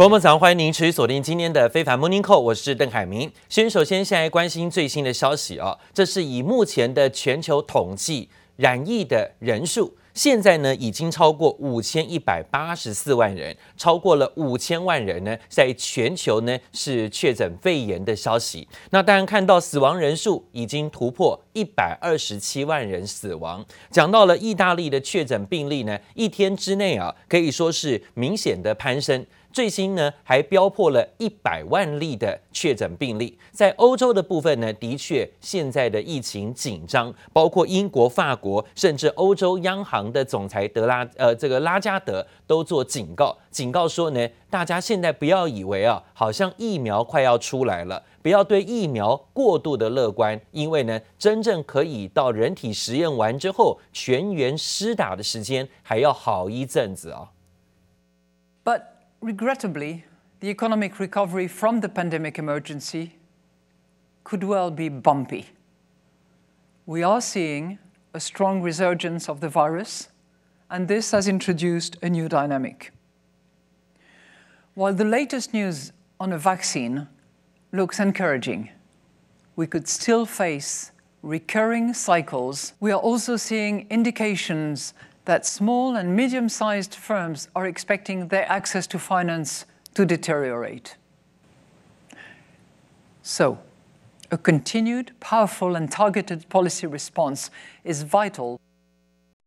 观众早上欢迎您持续锁定今天的非凡 Morning Call，我是邓海明。先首先先来关心最新的消息啊，这是以目前的全球统计染疫的人数。现在呢，已经超过五千一百八十四万人，超过了五千万人呢，在全球呢是确诊肺炎的消息。那当然看到死亡人数已经突破一百二十七万人死亡。讲到了意大利的确诊病例呢，一天之内啊，可以说是明显的攀升。最新呢，还飙破了一百万例的确诊病例。在欧洲的部分呢，的确现在的疫情紧张，包括英国、法国，甚至欧洲央行的总裁德拉呃这个拉加德都做警告，警告说呢，大家现在不要以为啊，好像疫苗快要出来了，不要对疫苗过度的乐观，因为呢，真正可以到人体实验完之后全员施打的时间还要好一阵子啊。Regrettably, the economic recovery from the pandemic emergency could well be bumpy. We are seeing a strong resurgence of the virus, and this has introduced a new dynamic. While the latest news on a vaccine looks encouraging, we could still face recurring cycles. We are also seeing indications that small and medium-sized firms are expecting their access to finance to deteriorate. So, a continued, powerful, and targeted policy response is vital.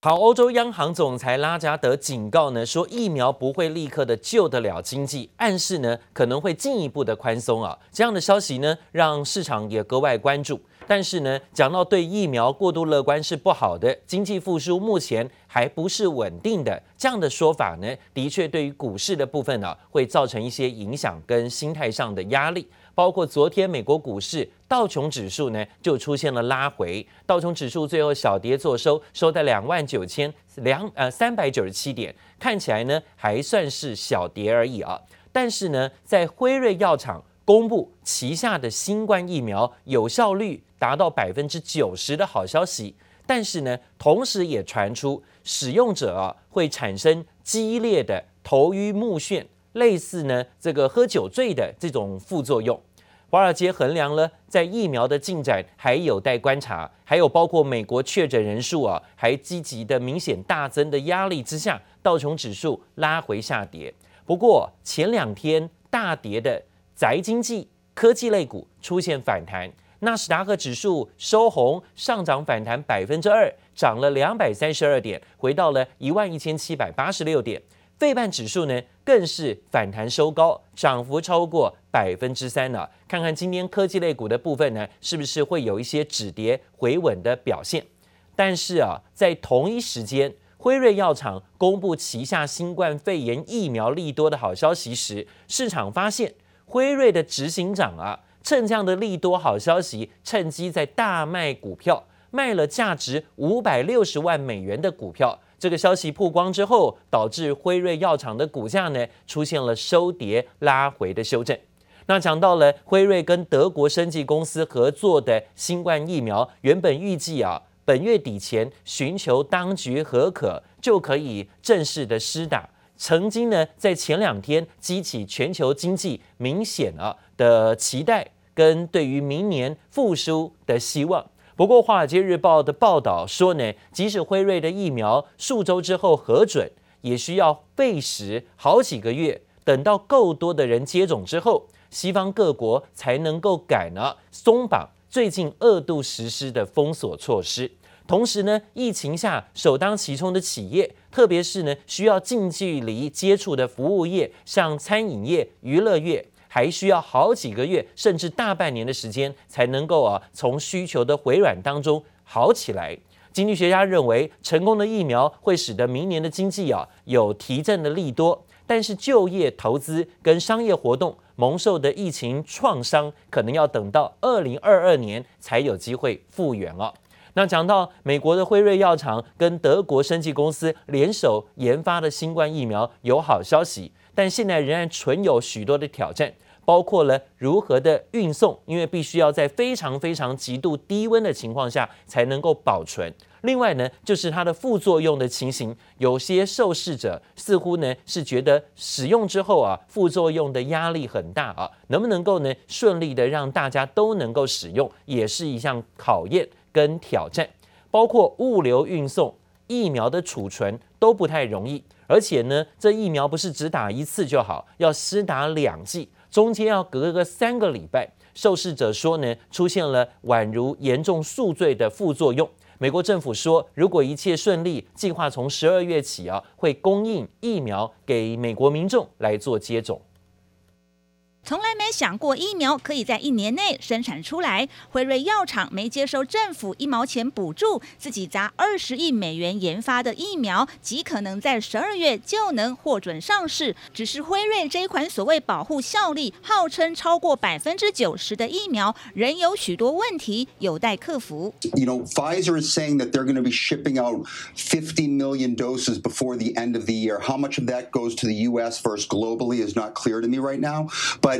好，欧洲央行总裁拉加德警告呢，说疫苗不会立刻的救得了经济，暗示呢可能会进一步的宽松啊。这样的消息呢，让市场也格外关注。 但是呢，讲到对疫苗过度乐观是不好的，经济复苏目前还不是稳定的，这样的说法呢，的确对于股市的部分呢，会造成一些影响跟心态上的压力。包括昨天美国股市道琼指数呢，就出现了拉回，道琼指数最后小跌作收，收在两万九千两呃三百九十七点，看起来呢还算是小跌而已啊。但是呢，在辉瑞药厂公布旗下的新冠疫苗有效率达到百分之九十的好消息，但是呢，同时也传出使用者啊会产生激烈的头晕目眩，类似呢这个喝酒醉的这种副作用。华尔街衡量了在疫苗的进展还有待观察，还有包括美国确诊人数啊还积极的明显大增的压力之下，道琼指数拉回下跌。不过前两天大跌的。宅经济科技类股出现反弹，纳斯达克指数收红，上涨反弹百分之二，涨了两百三十二点，回到了一万一千七百八十六点。费半指数呢，更是反弹收高，涨幅超过百分之三了。看看今天科技类股的部分呢，是不是会有一些止跌回稳的表现？但是啊，在同一时间，辉瑞药厂公布旗下新冠肺炎疫苗利多的好消息时，市场发现。辉瑞的执行长啊，趁这样的利多好消息，趁机在大卖股票，卖了价值五百六十万美元的股票。这个消息曝光之后，导致辉瑞药厂的股价呢出现了收跌拉回的修正。那讲到了辉瑞跟德国生技公司合作的新冠疫苗，原本预计啊本月底前寻求当局核可，就可以正式的施打。曾经呢，在前两天激起全球经济明显啊的期待跟对于明年复苏的希望。不过，《华尔街日报》的报道说呢，即使辉瑞的疫苗数周之后核准，也需要费时好几个月，等到够多的人接种之后，西方各国才能够改呢松绑最近二度实施的封锁措施。同时呢，疫情下首当其冲的企业，特别是呢需要近距离接触的服务业，像餐饮业、娱乐业，还需要好几个月甚至大半年的时间才能够啊从需求的回软当中好起来。经济学家认为，成功的疫苗会使得明年的经济啊有提振的利多，但是就业、投资跟商业活动蒙受的疫情创伤，可能要等到二零二二年才有机会复原了。那讲到美国的辉瑞药厂跟德国生技公司联手研发的新冠疫苗有好消息，但现在仍然存有许多的挑战，包括了如何的运送，因为必须要在非常非常极度低温的情况下才能够保存。另外呢，就是它的副作用的情形，有些受试者似乎呢是觉得使用之后啊，副作用的压力很大啊，能不能够呢顺利的让大家都能够使用，也是一项考验跟挑战。包括物流运送、疫苗的储存都不太容易，而且呢，这疫苗不是只打一次就好，要施打两剂，中间要隔个三个礼拜。受试者说呢，出现了宛如严重宿醉的副作用。美国政府说，如果一切顺利，计划从十二月起啊，会供应疫苗给美国民众来做接种。从来没想过疫苗可以在一年内生产出来。辉瑞药厂没接受政府一毛钱补助，自己砸二十亿美元研发的疫苗，极可能在十二月就能获准上市。只是辉瑞这一款所谓保护效力号称超过百分之九十的疫苗，仍有许多问题有待克服。You know, Pfizer is saying that they're going to be shipping out 50 million doses before the end of the year. How much of that goes to the U.S. versus globally is not clear to me right now. But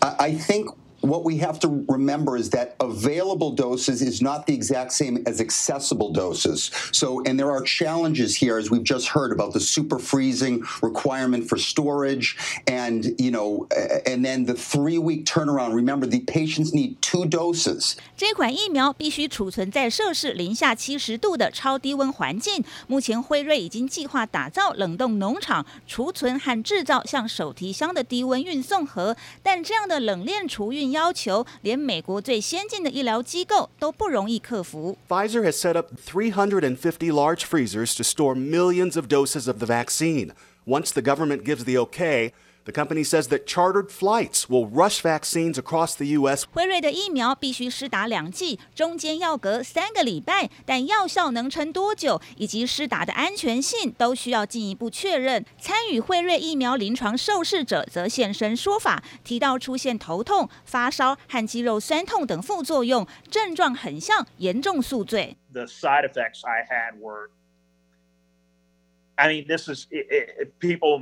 But I think what we have to remember is that available doses is not the exact same as accessible doses. So, and there are challenges here, as we've just heard about the super freezing requirement for storage, and you know, and then the three-week turnaround. Remember, the patients need two doses. 这款疫苗必须储存在摄氏零下七十度的超低温环境。目前，辉瑞已经计划打造冷冻农场，储存和制造像手提箱的低温运送盒，但这样的冷链储运。 要求连美国最先进的医疗机构都不容易克服。Pfizer has set up 350 large freezers to store millions of doses of the vaccine. Once the government gives the okay, The company says that chartered flights will rush vaccines across the U.S. 辉瑞的疫苗必须施打两剂，中间要隔三个礼拜，但药效能撑多久以及施打的安全性都需要进一步确认。参与辉瑞疫苗临床受试者则现身说法，提到出现头痛、发烧和肌肉酸痛等副作用，症状很像严重宿醉。The side effects I had were, I mean, this is it, it, people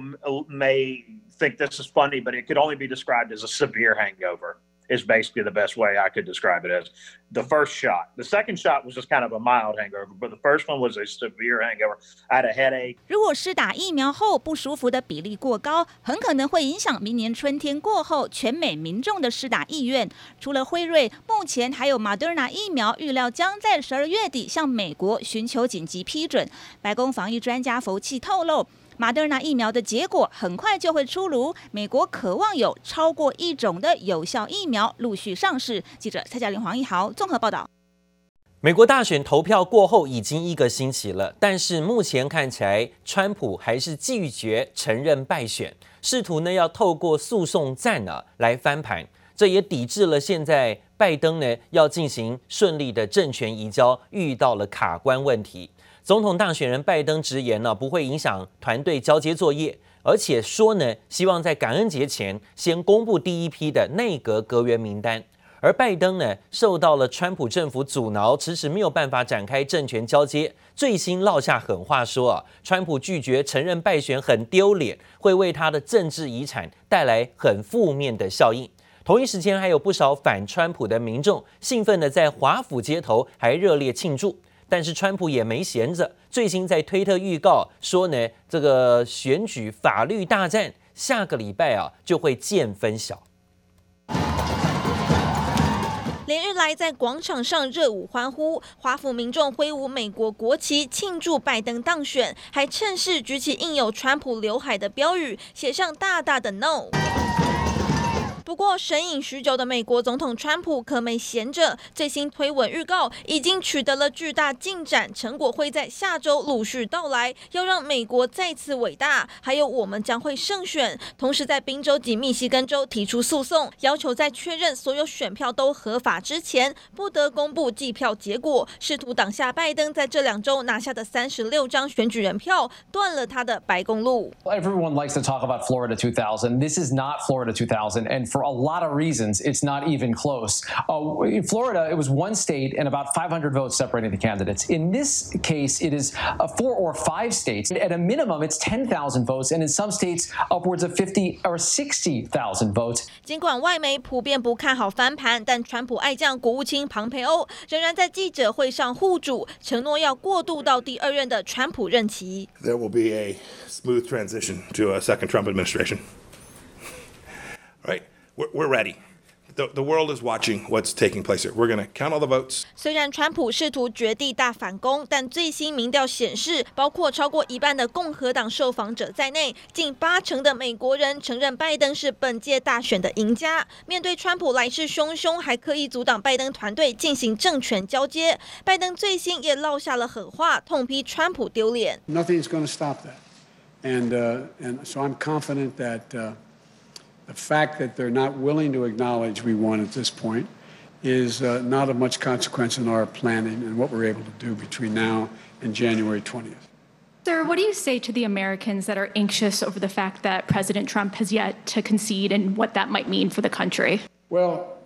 may. think this is funny, but it could only be described as a severe hangover. Is basically the best way I could describe it as. The first shot, the second shot was just kind of a mild hangover, but the first one was a severe hangover. I had a headache. 如果施打疫苗后不舒服的比例过高，很可能会影响明年春天过后全美民众的施打意愿。除了辉瑞，目前还有 Moderna 疫苗预料将在十二月底向美国寻求紧急批准。白宫防疫专家福奇透露。马德纳疫苗的结果很快就会出炉，美国渴望有超过一种的有效疫苗陆续上市。记者蔡嘉玲、黄一豪综合报道。美国大选投票过后已经一个星期了，但是目前看起来，川普还是拒绝承认败选，试图呢要透过诉讼战呢来翻盘，这也抵制了现在拜登呢要进行顺利的政权移交遇到了卡关问题。总统当选人拜登直言呢，不会影响团队交接作业，而且说呢，希望在感恩节前先公布第一批的内阁阁员名单。而拜登呢，受到了川普政府阻挠，迟迟没有办法展开政权交接。最新落下狠话说啊，川普拒绝承认败选很丢脸，会为他的政治遗产带来很负面的效应。同一时间，还有不少反川普的民众兴奋地在华府街头还热烈庆祝。但是川普也没闲着，最新在推特预告说呢，这个选举法律大战下个礼拜啊就会见分晓。连日来在广场上热舞欢呼，华府民众挥舞美国国旗庆祝拜登当选，还趁势举起印有川普刘海的标语，写上大大的 “No”。不过，神隐许久的美国总统川普可没闲着，最新推文预告已经取得了巨大进展，成果会在下周陆续到来，要让美国再次伟大。还有，我们将会胜选。同时，在宾州及密西根州提出诉讼，要求在确认所有选票都合法之前，不得公布计票结果，试图挡下拜登在这两周拿下的三十六张选举人票，断了他的白宫路。Everyone likes to talk about Florida 2000. This is not Florida 2000. And for a lot of reasons, it's not even close. Uh, in Florida, it was one state and about 500 votes separating the candidates. In this case, it is uh, four or five states. At a minimum, it's 10,000 votes, and in some states, upwards of 50 or 60,000 votes. 尽管外媒普遍不看好翻盘，但川普爱将国务卿庞培欧仍然在记者会上护主，承诺要过渡到第二任的川普任期。There will be a smooth transition to a second Trump administration. Right? We're, we're ready. The, the world is watching what's taking place here. We're going to count all the votes. 虽然川普试图绝地大反攻，但最新民调显示，包括超过一半的共和党受访者在内，近八成的美国人承认拜登是本届大选的赢家。面对川普来势汹汹，还刻意阻挡拜登团队进行政权交接，拜登最新也落下了狠话，痛批川普丢脸。Nothing's going to stop that, and uh, and so I'm confident that. Uh, The fact that they're not willing to acknowledge we won at this point is uh, not of much consequence in our planning and what we're able to do between now and January 20th. Sir, what do you say to the Americans that are anxious over the fact that President Trump has yet to concede and what that might mean for the country? Well,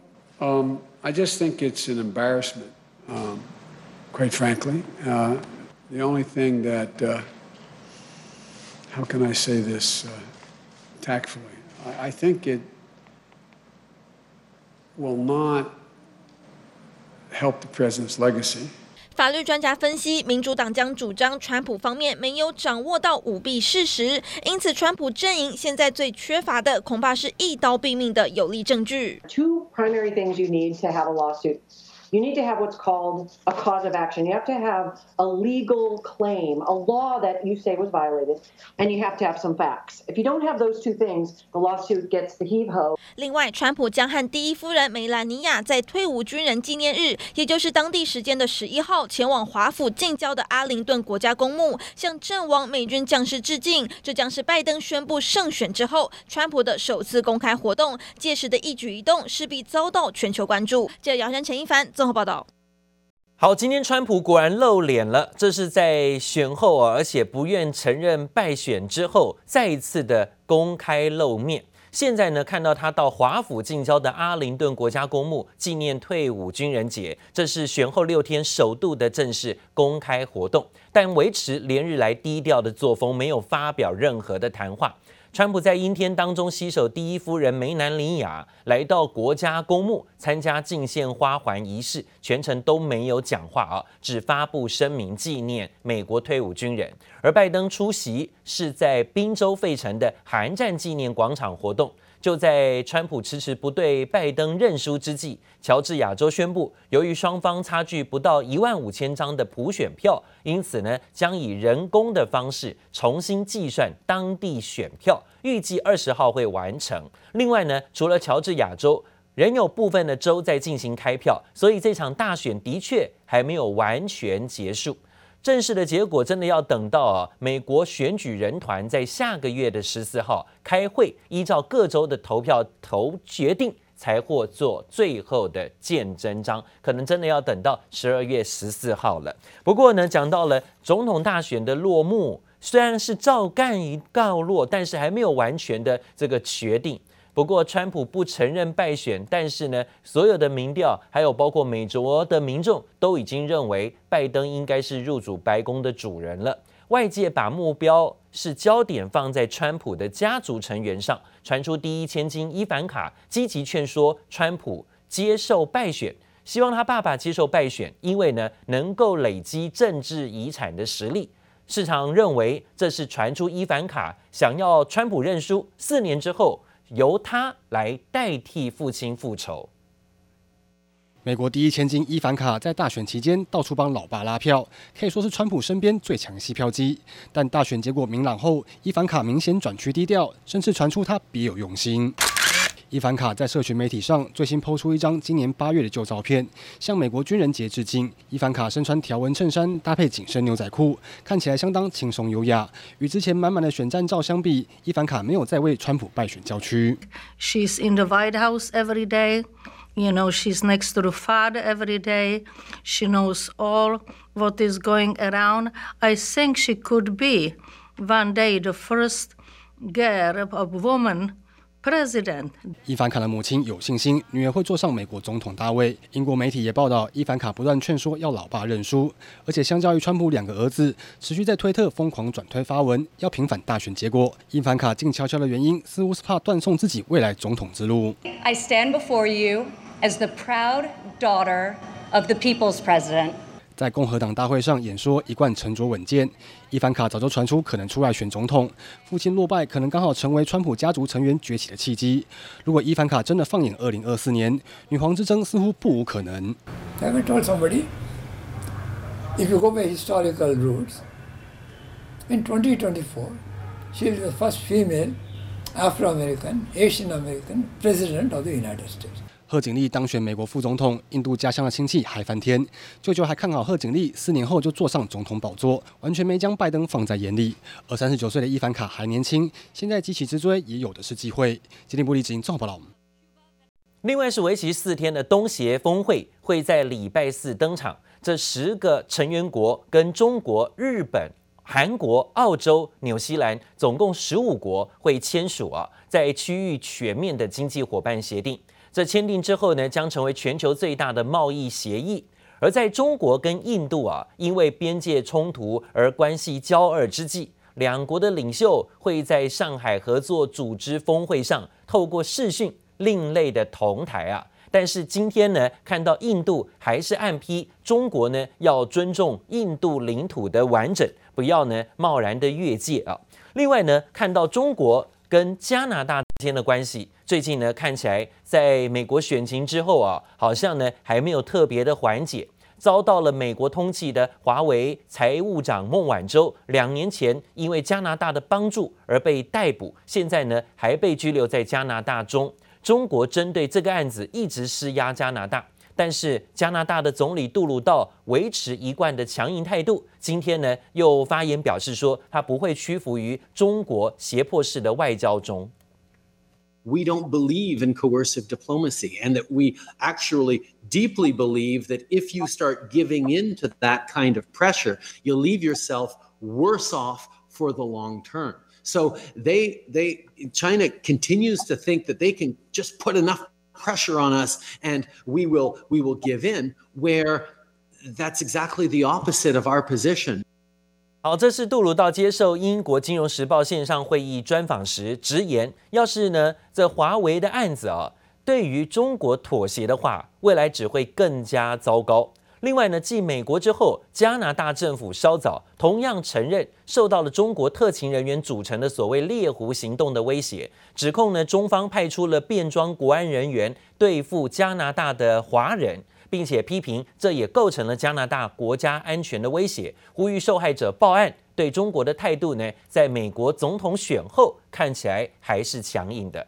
um, I just think it's an embarrassment, um, quite frankly. Uh, the only thing that, uh, how can I say this uh, tactfully? I think it will not help the president's legacy. 法律专家分析，民主党将主张川普方面没有掌握到舞弊事实，因此川普阵营现在最缺乏的恐怕是一刀毙命的有力证据。Two primary things you need to have a lawsuit. You need to have what's called a cause of action. You have to have a legal claim, a law that you say was violated, and you have to have some facts. If you don't have those two things, the lawsuit gets the heave ho. 另外，川普将和第一夫人梅兰妮亚在退伍军人纪念日，也就是当地时间的十一号，前往华府近郊的阿灵顿国家公墓，向阵亡美军将士致敬。这将是拜登宣布胜选之后，川普的首次公开活动。届时的一举一动势必遭到全球关注。记者姚山、陈一凡。报道。好，今天川普果然露脸了，这是在选后啊，而且不愿承认败选之后，再一次的公开露面。现在呢，看到他到华府近郊的阿灵顿国家公墓纪念退伍军人节，这是选后六天首度的正式公开活动，但维持连日来低调的作风，没有发表任何的谈话。川普在阴天当中携手第一夫人梅兰妮亚来到国家公墓参加敬献花环仪式，全程都没有讲话啊，只发布声明纪念美国退伍军人。而拜登出席是在宾州费城的韩战纪念广场活动。就在川普迟迟不对拜登认输之际，乔治亚州宣布，由于双方差距不到一万五千张的普选票，因此呢将以人工的方式重新计算当地选票，预计二十号会完成。另外呢，除了乔治亚州，仍有部分的州在进行开票，所以这场大选的确还没有完全结束。正式的结果真的要等到啊，美国选举人团在下个月的十四号开会，依照各州的投票投决定，才会做最后的见真章。可能真的要等到十二月十四号了。不过呢，讲到了总统大选的落幕，虽然是照干一告落，但是还没有完全的这个决定。不过，川普不承认败选，但是呢，所有的民调，还有包括美国的民众，都已经认为拜登应该是入主白宫的主人了。外界把目标是焦点放在川普的家族成员上，传出第一千金伊凡卡积极劝说川普接受败选，希望他爸爸接受败选，因为呢，能够累积政治遗产的实力。市场认为这是传出伊凡卡想要川普认输，四年之后。由他来代替父亲复仇。美国第一千金伊凡卡在大选期间到处帮老爸拉票，可以说是川普身边最强吸票机。但大选结果明朗后，伊凡卡明显转趋低调，甚至传出他别有用心。伊凡卡在社群媒体上最新 PO 出一张今年八月的旧照片，向美国军人节致敬。伊凡卡身穿条纹衬衫，搭配紧身牛仔裤，看起来相当轻松优雅。与之前满满的选战照相比，伊凡卡没有再为川普败选叫屈。She's in the White House every day, you know, she's next to the father every day. She knows all what is going around. I think she could be one day the first girl, a woman. President. 伊凡卡的母亲有信心女儿会坐上美国总统大位。英国媒体也报道，伊凡卡不断劝说要老爸认输，而且相较于川普两个儿子持续在推特疯狂转推发文，要平反大选结果，伊凡卡静悄悄的原因似乎是怕断送自己未来总统之路。I stand before you as the proud daughter of the people's president. 在共和党大会上演说，一贯沉着稳健。伊凡卡早就传出可能出来选总统，父亲落败可能刚好成为川普家族成员崛起的契机。如果伊凡卡真的放眼二零二四年，女皇之争似乎不无可能。Have you told somebody? If you go by historical roots, in 2024, she is the first female Afro-American, Asian American president of the United States. 贺锦丽当选美国副总统，印度家乡的亲戚嗨翻天，舅舅还看好贺锦丽四年后就坐上总统宝座，完全没将拜登放在眼里。而三十九岁的伊凡卡还年轻，现在急起直追也有的是机会。今天不离职，综合报道。另外是为期四天的东协峰会会在礼拜四登场，这十个成员国跟中国、日本、韩国、澳洲、纽西兰总共十五国会签署啊，在区域全面的经济伙伴协定。这签订之后呢，将成为全球最大的贸易协议。而在中国跟印度啊，因为边界冲突而关系交恶之际，两国的领袖会在上海合作组织峰会上透过视讯另类的同台啊。但是今天呢，看到印度还是暗批中国呢，要尊重印度领土的完整，不要呢贸然的越界啊。另外呢，看到中国跟加拿大之间的关系。最近呢，看起来在美国选情之后啊，好像呢还没有特别的缓解，遭到了美国通缉的华为财务长孟晚舟，两年前因为加拿大的帮助而被逮捕，现在呢还被拘留在加拿大中。中国针对这个案子一直施压加拿大，但是加拿大的总理杜鲁道维持一贯的强硬态度，今天呢又发言表示说，他不会屈服于中国胁迫式的外交中。We don't believe in coercive diplomacy, and that we actually deeply believe that if you start giving in to that kind of pressure, you'll leave yourself worse off for the long term. So they they China continues to think that they can just put enough pressure on us and we will we will give in where that's exactly the opposite of our position. 好，这是杜鲁道接受英国金融时报线上会议专访时直言：要是呢，这华为的案子啊，对于中国妥协的话，未来只会更加糟糕。另外呢，继美国之后，加拿大政府稍早同样承认受到了中国特勤人员组成的所谓猎狐行动的威胁，指控呢，中方派出了便装国安人员对付加拿大的华人。并且批评这也构成了加拿大国家安全的威胁，呼吁受害者报案。对中国的态度呢，在美国总统选后看起来还是强硬的。